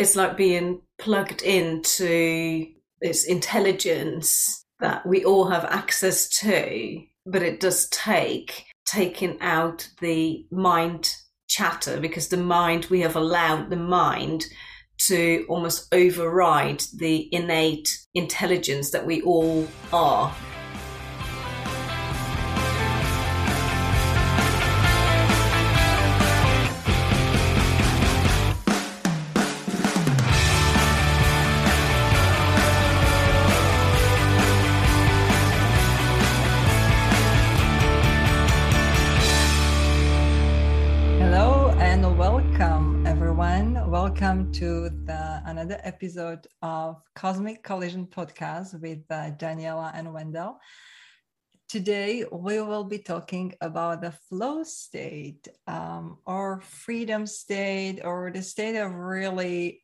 it's like being plugged into this intelligence that we all have access to, but it does take taking out the mind chatter because the mind, we have allowed the mind to almost override the innate intelligence that we all are. Another episode of Cosmic Collision podcast with uh, Daniela and Wendell. Today we will be talking about the flow state, um, or freedom state, or the state of really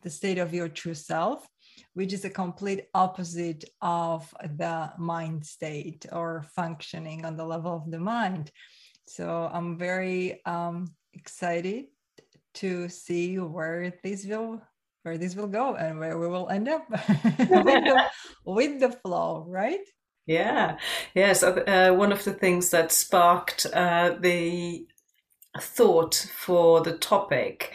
the state of your true self, which is a complete opposite of the mind state or functioning on the level of the mind. So I'm very um, excited to see where this will where this will go and where we will end up with, the, with the flow, right? Yeah, yes. Uh, one of the things that sparked uh, the thought for the topic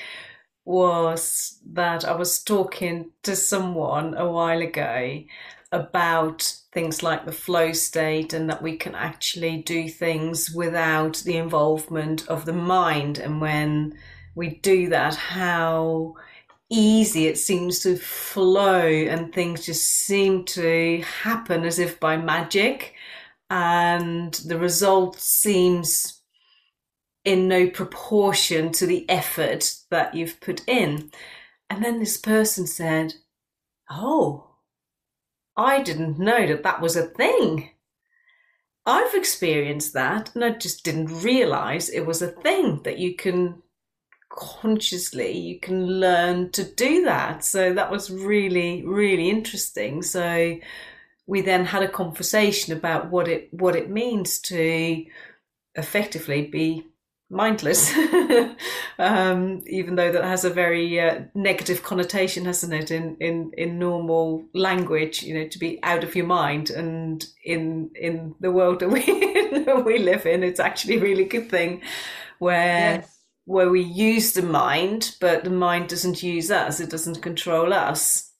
was that I was talking to someone a while ago about things like the flow state and that we can actually do things without the involvement of the mind. And when we do that, how easy it seems to flow and things just seem to happen as if by magic. And the result seems in no proportion to the effort that you've put in. And then this person said, Oh, I didn't know that that was a thing. I've experienced that and I just didn't realize it was a thing that you can consciously you can learn to do that. So that was really really interesting. So we then had a conversation about what it what it means to effectively be mindless. Um, even though that has a very uh, negative connotation hasn't it in, in in normal language you know to be out of your mind and in in the world that we we live in. It's actually a really good thing where yes where we use the mind, but the mind doesn't use us, it doesn't control us.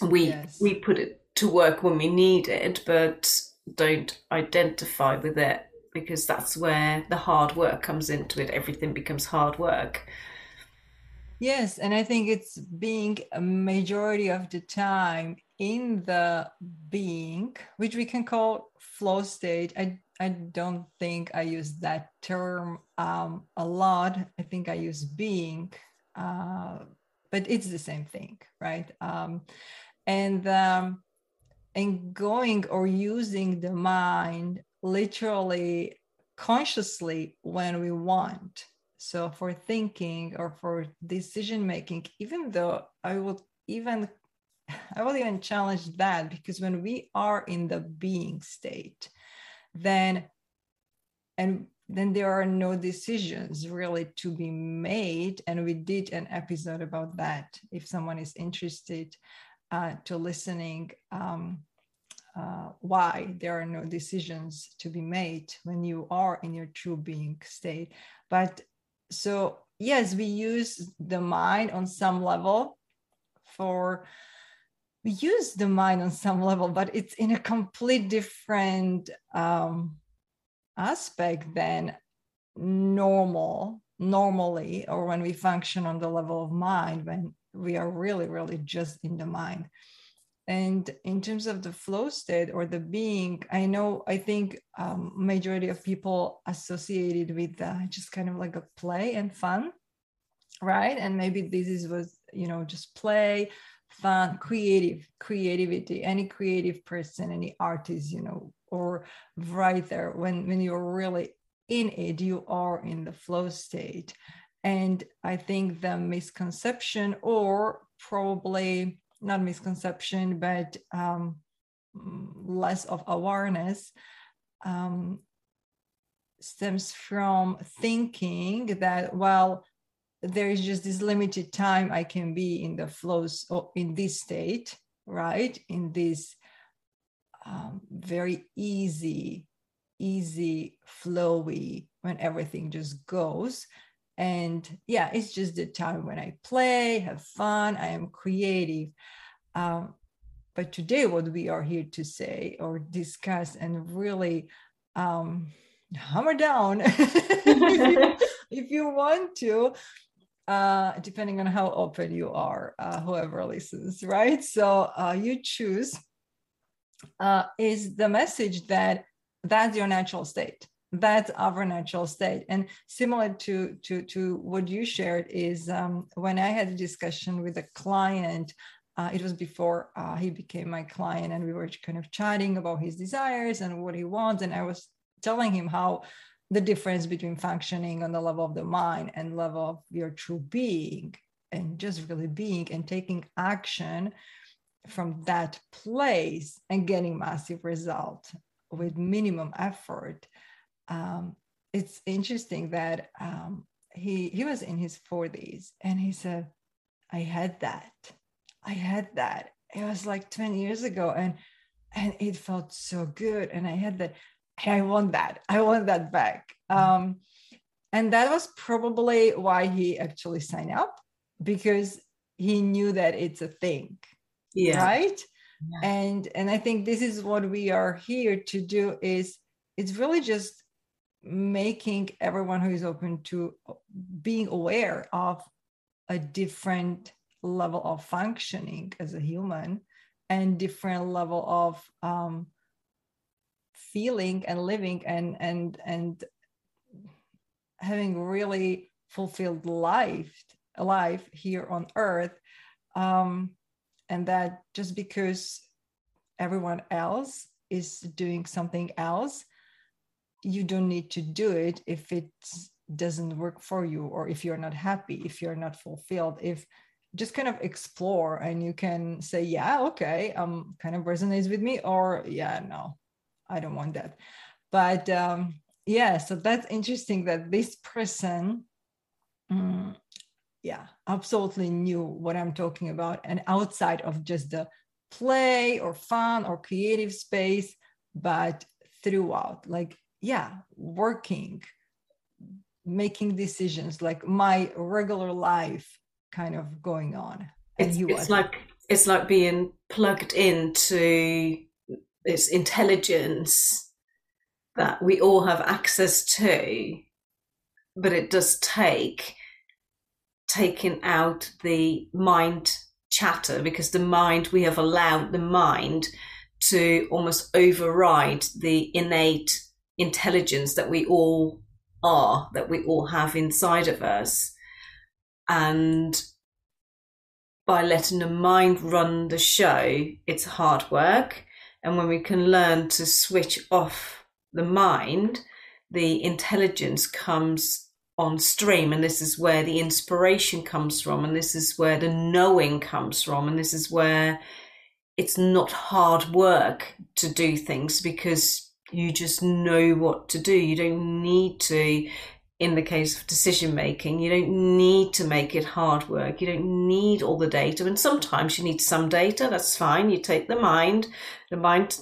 We yes. we put it to work when we need it, but don't identify with it because that's where the hard work comes into it. Everything becomes hard work. Yes, and I think it's being a majority of the time in the being, which we can call flow state. I I don't think I use that term um, a lot. I think I use being, uh, but it's the same thing, right? Um, and um, and going or using the mind literally consciously when we want. So for thinking or for decision making, even though I would even I will even challenge that because when we are in the being state, then and then there are no decisions really to be made. And we did an episode about that. If someone is interested uh, to listening um, uh, why there are no decisions to be made when you are in your true being state. But so yes we use the mind on some level for we use the mind on some level, but it's in a complete different um, aspect than normal, normally, or when we function on the level of mind, when we are really, really just in the mind. And in terms of the flow state or the being, I know, I think um, majority of people associated with uh, just kind of like a play and fun, right? And maybe this is was, you know, just play, fun, creative, creativity, any creative person, any artist, you know, or writer, when, when you're really in it, you are in the flow state. And I think the misconception, or probably not misconception, but um, less of awareness, um, stems from thinking that, well, there is just this limited time I can be in the flows in this state, right? In this um, very easy, easy, flowy, when everything just goes. And yeah, it's just the time when I play, have fun, I am creative. Um, but today, what we are here to say or discuss and really um, hammer down if, you, if, you, want to, uh, depending on how open you are, uh, whoever listens, right? So uh, you choose uh, is the message that that's your natural state. That's our natural state. And similar to to to what you shared is um, when i had a discussion with a client uh, it was before uh, he became my client and we were kind of chatting about his desires and what he wants. And i was telling him how the difference between functioning on the level of the mind and level of your true being and just really being and taking action from that place and getting massive result with minimum effort. Um, it's interesting that um, he he was in his 40s and he said i had that. I had that. It was like 20 years ago and and it felt so good and i had that i want that i want that back um, and that was probably why he actually signed up because he knew that it's a thing yeah. right yeah. and and i think this is what we are here to do is it's really just making everyone who is open to being aware of a different level of functioning as a human and different level of um, feeling and living and and and having really fulfilled life life here on earth um, and that just because everyone else is doing something else you don't need to do it if it doesn't work for you or if you're not happy if you're not fulfilled if just kind of explore and you can say yeah okay um kind of resonates with me or yeah no i don't want that. But um yeah so that's interesting that this person um, yeah absolutely knew what i'm talking about. And outside of just the play or fun or creative space but throughout like yeah working making decisions like my regular life kind of going on. It's, it's like it's like being plugged into this intelligence that we all have access to but it does take taking out the mind chatter because the mind we have allowed the mind to almost override the innate intelligence that we all are, that we all have inside of us. And by letting the mind run the show, it's hard work. And when we can learn to switch off the mind, the intelligence comes on stream. And this is where the inspiration comes from. And this is where the knowing comes from. And this is where it's not hard work to do things because you just know what to do. You don't need to, in the case of decision making, you don't need to make it hard work. You don't need all the data. And sometimes you need some data. That's fine. You take the mind, the mind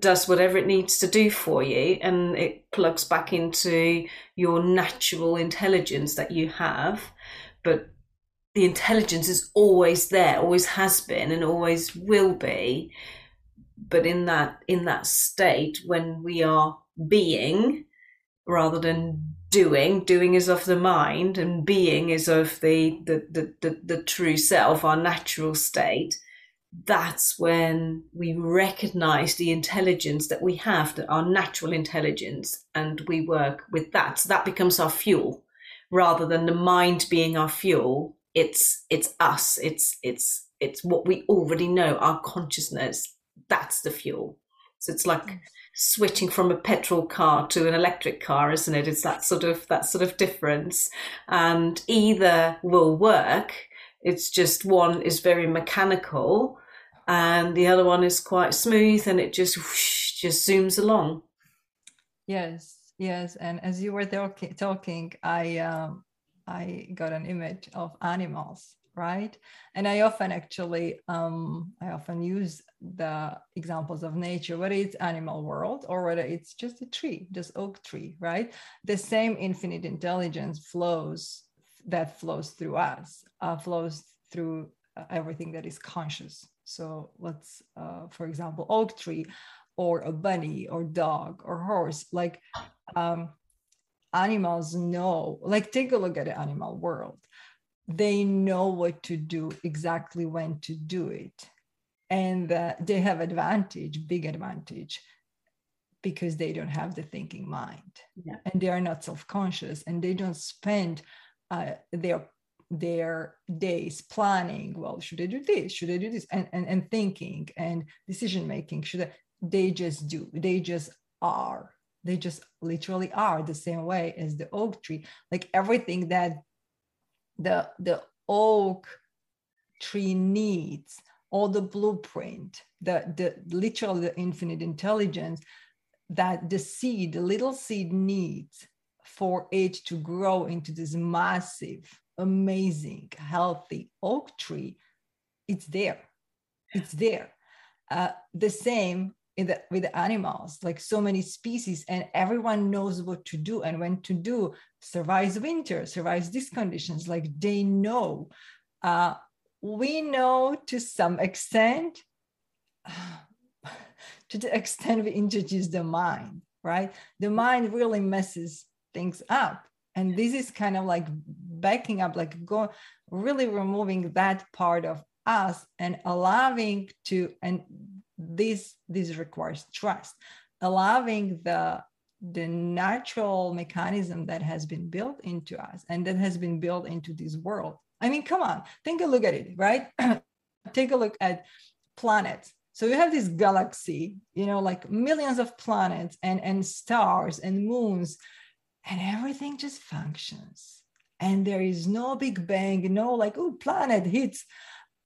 does whatever it needs to do for you and it plugs back into your natural intelligence that you have. But the intelligence is always there, always has been, and always will be but in that in that state when we are being rather than doing doing is of the mind and being is of the the the, the, the true self our natural state. That's when we recognize the intelligence that we have that our natural intelligence and we work with that. So that becomes our fuel. Rather than the mind being our fuel it's it's us. It's it's it's what we already know our consciousness. That's the fuel. So it's like switching from a petrol car to an electric car, isn't it? It's that sort of that sort of difference. And either will work. It's just one is very mechanical, and the other one is quite smooth, and it just whoosh, just zooms along. Yes, yes. And as you were talking, talking, I um, I got an image of animals, right? And I often actually, um, I often use the examples of nature, whether it's animal world or whether it's just a tree, just oak tree, right? The same infinite intelligence flows that flows through us, uh, flows through uh, everything that is conscious. So let's, uh, for example, oak tree or a bunny or dog or horse, like um, animals know, like take a look at the animal world. They know what to do, exactly when to do it. And uh, they have advantage, big advantage, because they don't have the thinking mind. Yeah. And they are not self-conscious and they don't spend uh, their their days planning well should i do this should i do this and and, and thinking and decision making should I, they just do they just are they just literally are the same way as the oak tree like everything that the the oak tree needs all the blueprint the the literally the infinite intelligence that the seed the little seed needs for it to grow into this massive amazing healthy oak tree it's there. It's there. Uh, the same the, with the animals, like so many species, and everyone knows what to do and when to do. Survives winter, survives these conditions. Like they know. Uh, we know to some extent, to the extent we introduce the mind, right? The mind really messes things up. And this is kind of like backing up, like go really removing that part of us and allowing to and this this requires trust. Allowing the the natural mechanism that has been built into us and that has been built into this world. I mean come on take a look at it right? Take a look at planets. So you have this galaxy you know like millions of planets and and stars and moons and everything just functions. And there is no big bang no like oh planet hits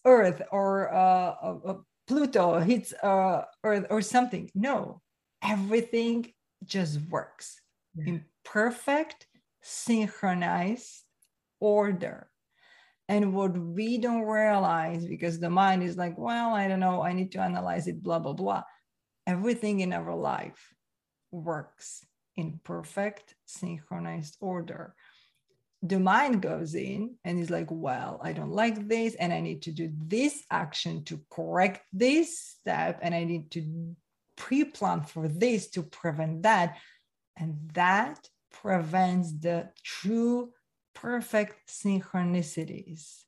earth or uh, a, Pluto hits uh, Earth or something. No, everything just works yeah. in perfect, synchronized order. And what we don't realize, because the mind is like, well, I don't know, I need to analyze it, blah, blah, blah. Everything in our life works in perfect, synchronized order the mind goes in and is like, well, I don't like this, and I need to do this action to correct this step, and I need to pre plan for this to prevent that. And that prevents the true perfect synchronicities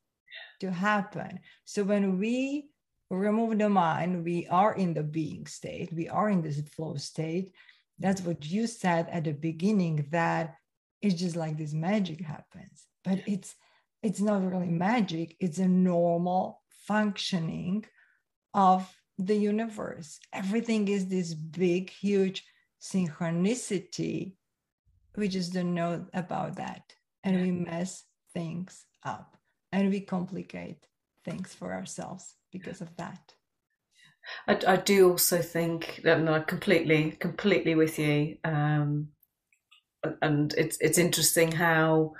to happen. So when we remove the mind, we are in the being state, we are in this flow state. That's what you said at the beginning that it's just like this magic happens but it's it's not really magic. It's a normal functioning of the universe. Everything is this big huge synchronicity. We just don't know about that. And we mess things up and we complicate things for ourselves because of that. I, I do also think that I'm completely, completely with you. Um, and it's it's interesting how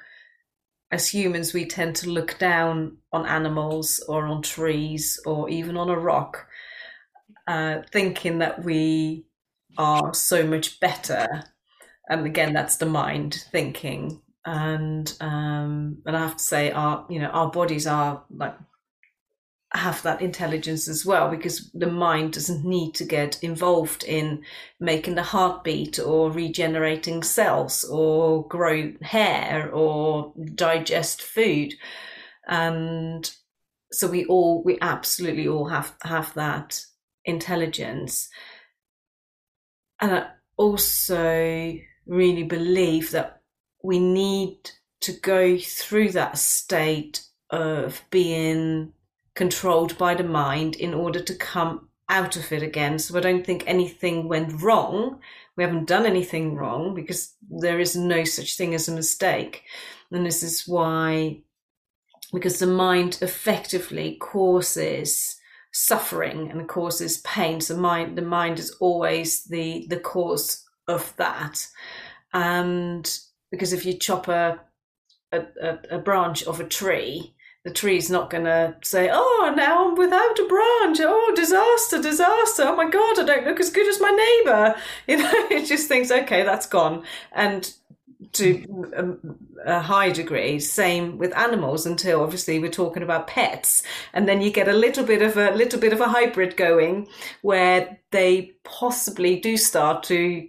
as humans we tend to look down on animals or on trees or even on a rock uh, thinking that we are so much better. And again that's the mind thinking. And um and i have to say our you know our bodies are like have that intelligence as well because the mind doesn't need to get involved in making the heartbeat or regenerating cells or grow hair or digest food. And so we all we absolutely all have have that intelligence. And i also really believe that we need to go through that state of being controlled by the mind in order to come out of it again. So I don't think anything went wrong. We haven't done anything wrong because there is no such thing as a mistake. And this is why, because the mind effectively causes suffering and causes pain. So mind, the mind is always the, the cause of that. And because if you chop a a, a, a branch of a tree, the tree's not going to say, "Oh, now I'm without a branch. Oh, disaster, disaster. Oh my god, I don't look as good as my neighbor." You know, it just thinks, "Okay, that's gone." And to a, a, high degree, same with animals. Until obviously we're talking about pets, and then you get a little bit of a little bit of a hybrid going, where they possibly do start to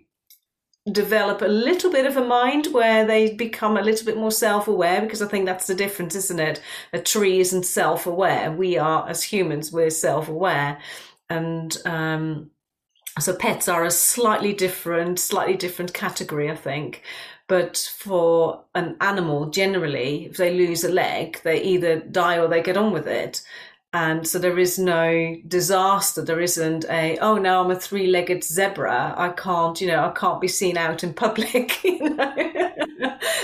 develop a little bit of a mind where they become a little bit more self-aware because i think that's the difference isn't it? A tree isn't self-aware. We are as humans we're self-aware. And um, so pets are a slightly different slightly different category i think. But for an animal generally if they lose a leg they either die or they get on with it and so there is no disaster. There isn't a oh now i'm a three-legged zebra. I can't you know i can't be seen out in public you know.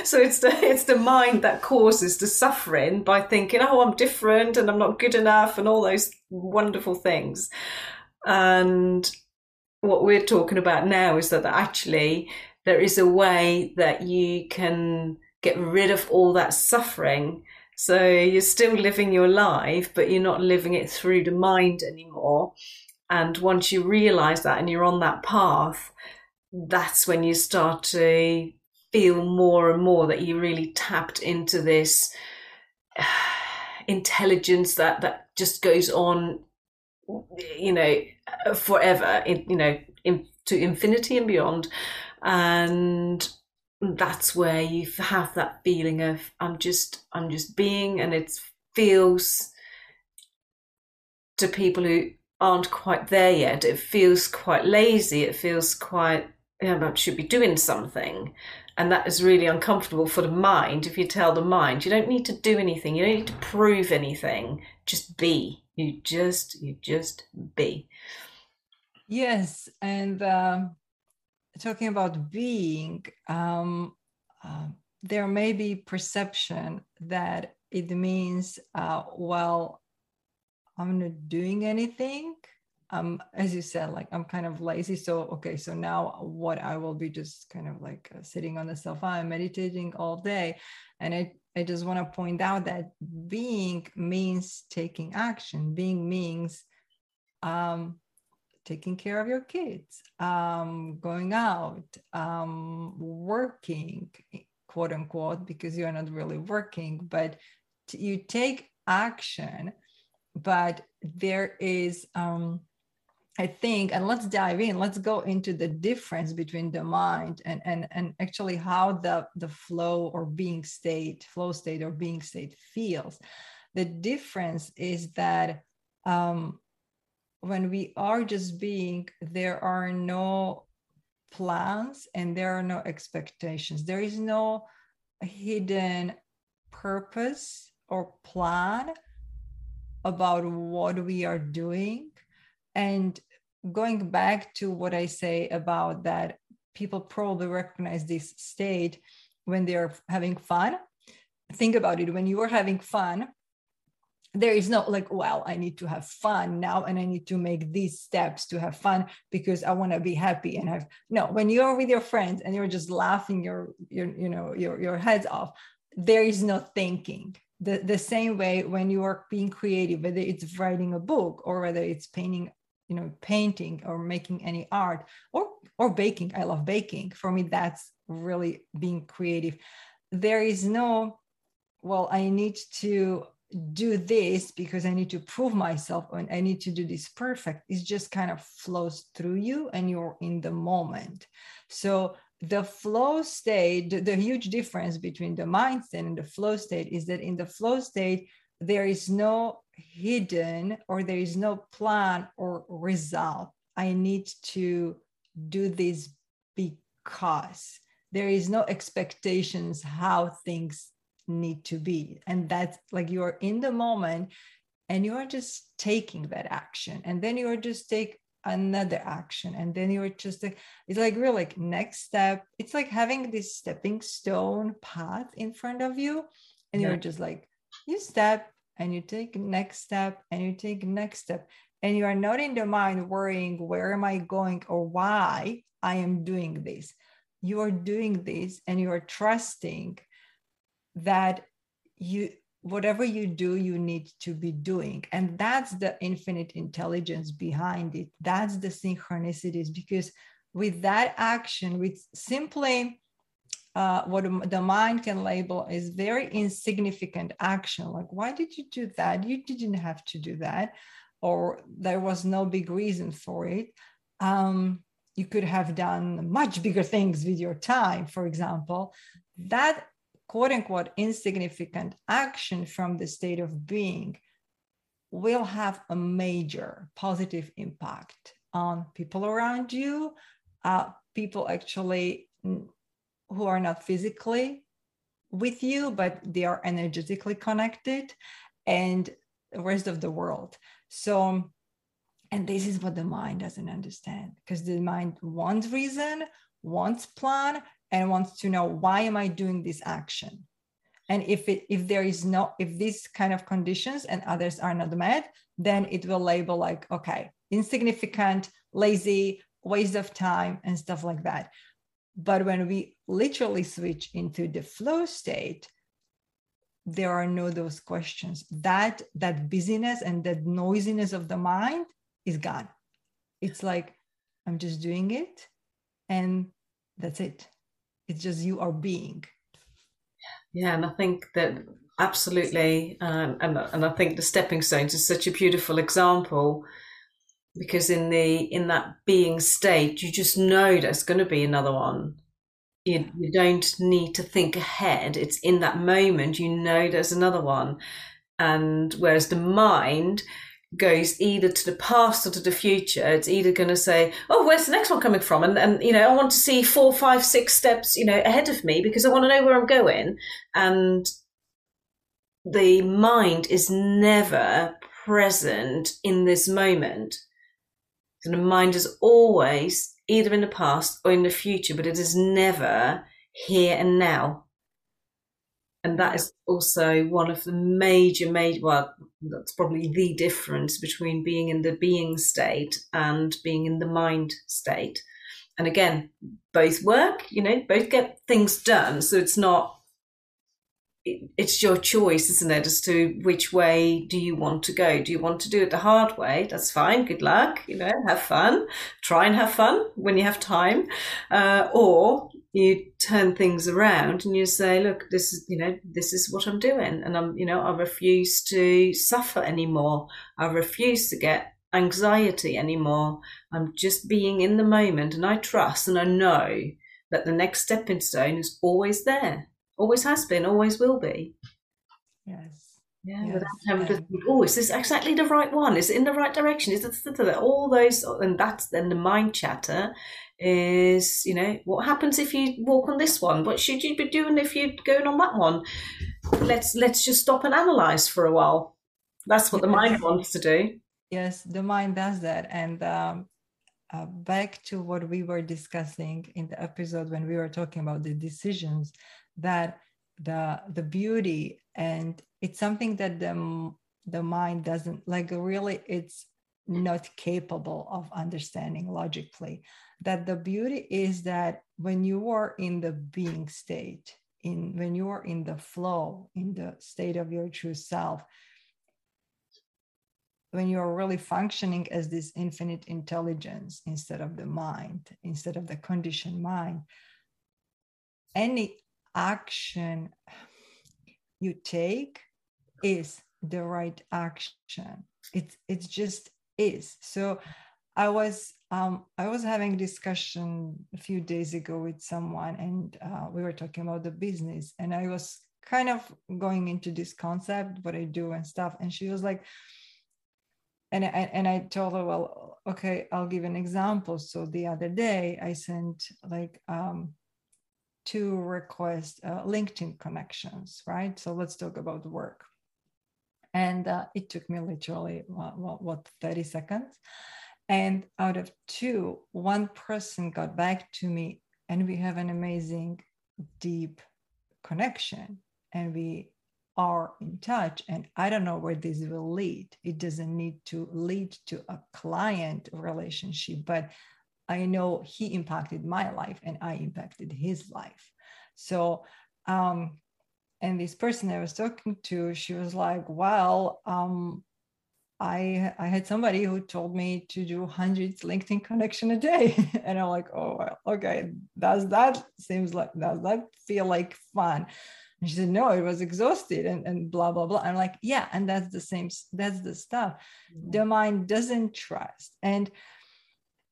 So it's the it's the mind that causes the suffering by thinking oh i'm different and i'm not good enough and all those wonderful things. And what we're talking about now is that actually there is a way that you can get rid of all that suffering so you're still living your life, but you're not living it through the mind anymore. And once you realize that and you're on that path, that's when you start to feel more and more that you really tapped into this intelligence that that just goes on you know forever in, you know in, to infinity and beyond and that's where you have that feeling of i'm just i'm just being and it feels to people who aren't quite there yet it feels quite lazy it feels quite you know, I should be doing something. And that is really uncomfortable for the mind. If you tell the mind you don't need to do anything. You don't need to prove anything. Just be. You just you just be. Yes and um talking about being, um, uh, there may be perception that it means, uh, well, I'm not doing anything. Um, as you said, like I'm kind of lazy. So, okay, so now what I will be just kind of like uh, sitting on the sofa and meditating all day. And I, I just want to point out that being means taking action. Being means um, taking care of your kids, um, going out, um, working, quote unquote, because you're not really working, but t- you take action. But there is, um, I think, and let's dive in. Let's go into the difference between the mind and and and actually how the the flow or being state, flow state or being state feels. The difference is that um, when we are just being, there are no plans and there are no expectations. There is no hidden purpose or plan about what we are doing. And going back to what I say about that, people probably recognize this state when they're having fun. Think about it when you are having fun, there is no like well i need to have fun now and i need to make these steps to have fun because i want to be happy and have no when you're with your friends and you're just laughing your your you know your your heads off there is no thinking. The, the same way when you are being creative whether it's writing a book or whether it's painting you know painting or making any art or or baking i love baking. For me that's really being creative. There is no well i need to do this because I need to prove myself and I need to do this perfect. It just kind of flows through you and you're in the moment. So the flow state, the, the huge difference between the mindset and the flow state is that in the flow state, there is no hidden or there is no plan or result. I need to do this because there is no expectations how things need to be. And that's like you're in the moment and you are just taking that action. And then you are just take another action. And then you're just like it's like real like next step. It's like having this stepping stone path in front of you. And yeah. you're just like you step and you take next step and you take next step. And you are not in the mind worrying where am i going or why i am doing this. You are doing this and you are trusting that you whatever you do you need to be doing. And that's the infinite intelligence behind it. That's the synchronicities. Because with that action with simply uh, what the mind can label is very insignificant action. Like why did you do that? You didn't have to do that. Or there was no big reason for it. Um, you could have done much bigger things with your time for example. That quote unquote insignificant action from the state of being will have a major positive impact on people around you, uh, people actually who are not physically with you, but they are energetically connected, and the rest of the world. So, and this is what the mind doesn't understand because the mind wants reason, wants plan, and wants to know why am i doing this action? And if it if there is no if these kind of conditions and others are not met then it will label like okay insignificant lazy waste of time and stuff like that. But when we literally switch into the flow state there are no those questions. That that busyness and that noisiness of the mind is gone. It's like i'm just doing it and that's it it's just you are being. Yeah and i think that absolutely um, and, and i think the stepping stones is such a beautiful example because in the in that being state you just know there's going to be another one. You, you don't need to think ahead. It's in that moment you know there's another one. And whereas the mind goes either to the past or to the future. It's either going to say, "Oh, where's the next one coming from?" And and you know, I want to see four, five, six steps, you know, ahead of me because I want to know where I'm going. And the mind is never present in this moment. So the mind is always either in the past or in the future, but it is never here and now and that is also one of the major major well that's probably the difference between being in the being state and being in the mind state. And again both work you know both get things done. So it's not it's your choice isn't it as to which way do you want to go? Do you want to do it the hard way? That's fine good luck you know have fun try and have fun when you have time uh, or you turn things around and you say, look, this is, you know, this is what I'm doing. And I'm, you know, I refuse to suffer anymore. I refuse to get anxiety anymore. I'm just being in the moment and I trust and I know that the next stepping stone is always there, always has been, always will be. Yes. Yeah, yes. without having to oh, is this exactly the right one? Is it in the right direction? Is it all those? And that's then the mind chatter is, you know, what happens if you walk on this one? What should you be doing if you're going on that one? Let's let's just stop and analyze for a while. That's what the mind wants to do. Yes, the mind does that, and um, uh, back to what we were discussing in the episode when we were talking about the decisions that the the beauty and it's something that the the mind doesn't like really it's not capable of understanding logically that the beauty is that when you are in the being state in when you are in the flow in the state of your true self when you are really functioning as this infinite intelligence instead of the mind instead of the conditioned mind any action you take is the right action. It's it's just is so i was um, i was having a discussion a few days ago with someone and uh, we were talking about the business and i was kind of going into this concept what i do and stuff and she was like and I, and I told her, well, okay, I'll give an example. So the other day I sent like um, to request uh, LinkedIn connections, right? So let's talk about work. And uh, it took me literally, what, what, 30 seconds. And out of two, one person got back to me, and we have an amazing, deep connection. And we are in touch. And I don't know where this will lead. It doesn't need to lead to a client relationship, but I know he impacted my life and I impacted his life. So, um, and this person I was talking to, she was like, "Well, um, I I had somebody who told me to do hundreds LinkedIn connection a day, and I'm like, oh, well, okay, does that seems like does that feel like fun? And she said, no, it was exhausted and, and blah, blah, blah. I'm like, yeah, and that's the same, that's the stuff. Mm-hmm. The mind doesn't trust. And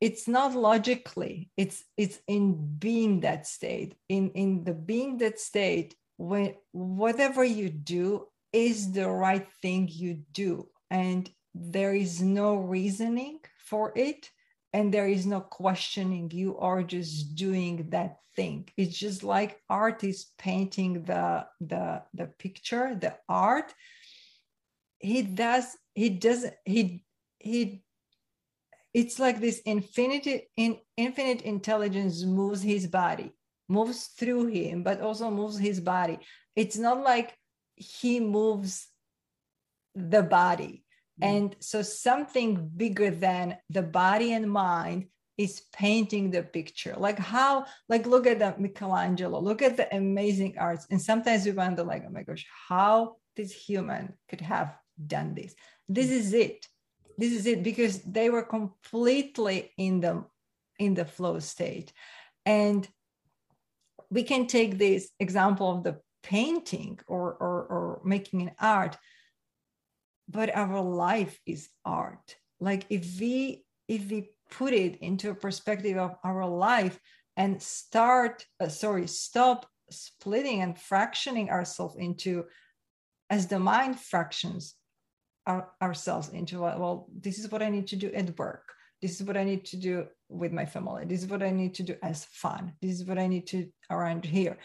it's not logically, it's it's in being that state. In in the being that state, when whatever you do is the right thing you do. And there is no reasoning for it. And there is no questioning. You are just doing that thing. It's just like art is painting the the the picture the art. He does he doesn't he he it's like this infinity in infinite intelligence moves his body moves through him but also moves his body it's not like he moves the body Mm. And so something bigger than the body and mind is painting the picture. Like how, like look at the Michelangelo, look at the amazing arts. And sometimes we wonder, like, oh my gosh, how this human could have done this. This mm. is it. This is it because they were completely in the in the flow state. And we can take this example of the painting or, or, or making an art but our life is art. Like if we if we put it into a perspective of our life and start uh, sorry stop splitting and fractioning ourselves into as the mind fractions our, ourselves into well this is what i need to do at work this is what i need to do with my family. This is what i need to do as fun. This is what i need to around here.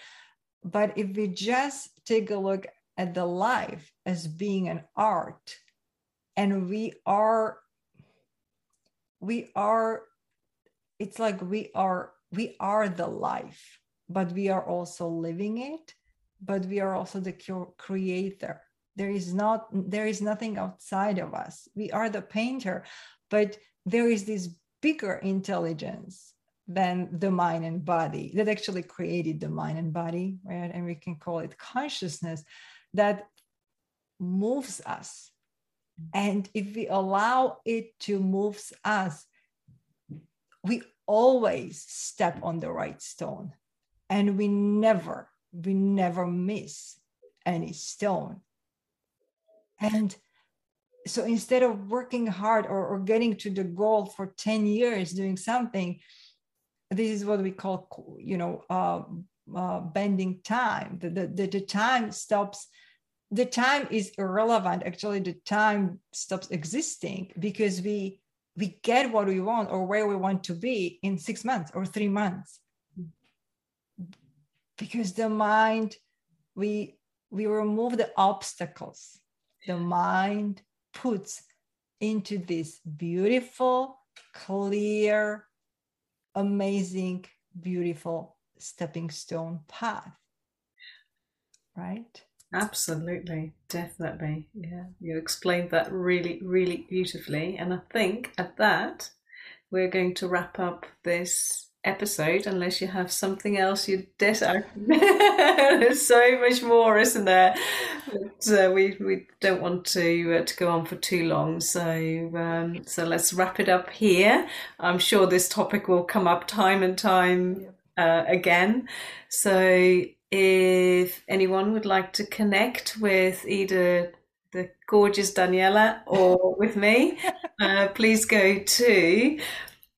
But if we just take a look at the life as being an art and we are we are it's like we are we are the life but we are also living it but we are also the creator. There is not there is nothing outside of us. We are the painter but there is this bigger intelligence than the mind and body that actually created the mind and body right and we can call it consciousness that moves us. And if we allow it to move us, we always step on the right stone and we never, we never miss any stone. And so instead of working hard or, or getting to the goal for 10 years doing something, this is what we call, you know, uh, uh, bending time. The, the, the time stops the time is irrelevant. Actually the time stops existing because we we get what we want or where we want to be in six months or three months. Because the mind we we remove the obstacles. The mind puts into this beautiful clear amazing beautiful stepping stone path right Absolutely, definitely. Yeah, you explained that really, really beautifully. And I think at that, we're going to wrap up this episode unless you have something else you did. There's so much more, isn't there? But, uh, we we don't want to uh, to go on for too long, so um, so let's wrap it up here. I'm sure this topic will come up time and time uh, again. So if anyone would like to connect with either the gorgeous Daniela or with me, uh, please go to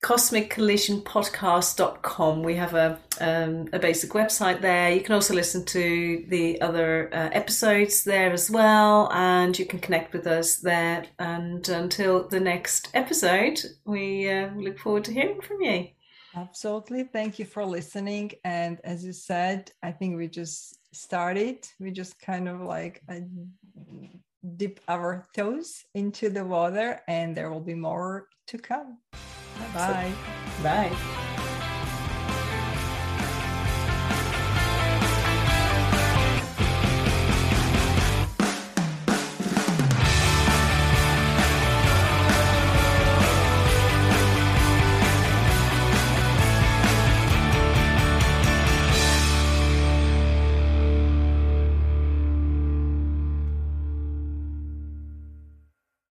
cosmiccollisionpodcast.com. We have a, um, a basic website there. You can also listen to the other uh, episodes there as well, and you can connect with us there. And until the next episode, we uh, look forward to hearing from you. Absolutely. Thank you for listening. And as you said, I think we just started. We just kind of like uh, dip our toes into the water, and there will be more to come. Bye. Bye.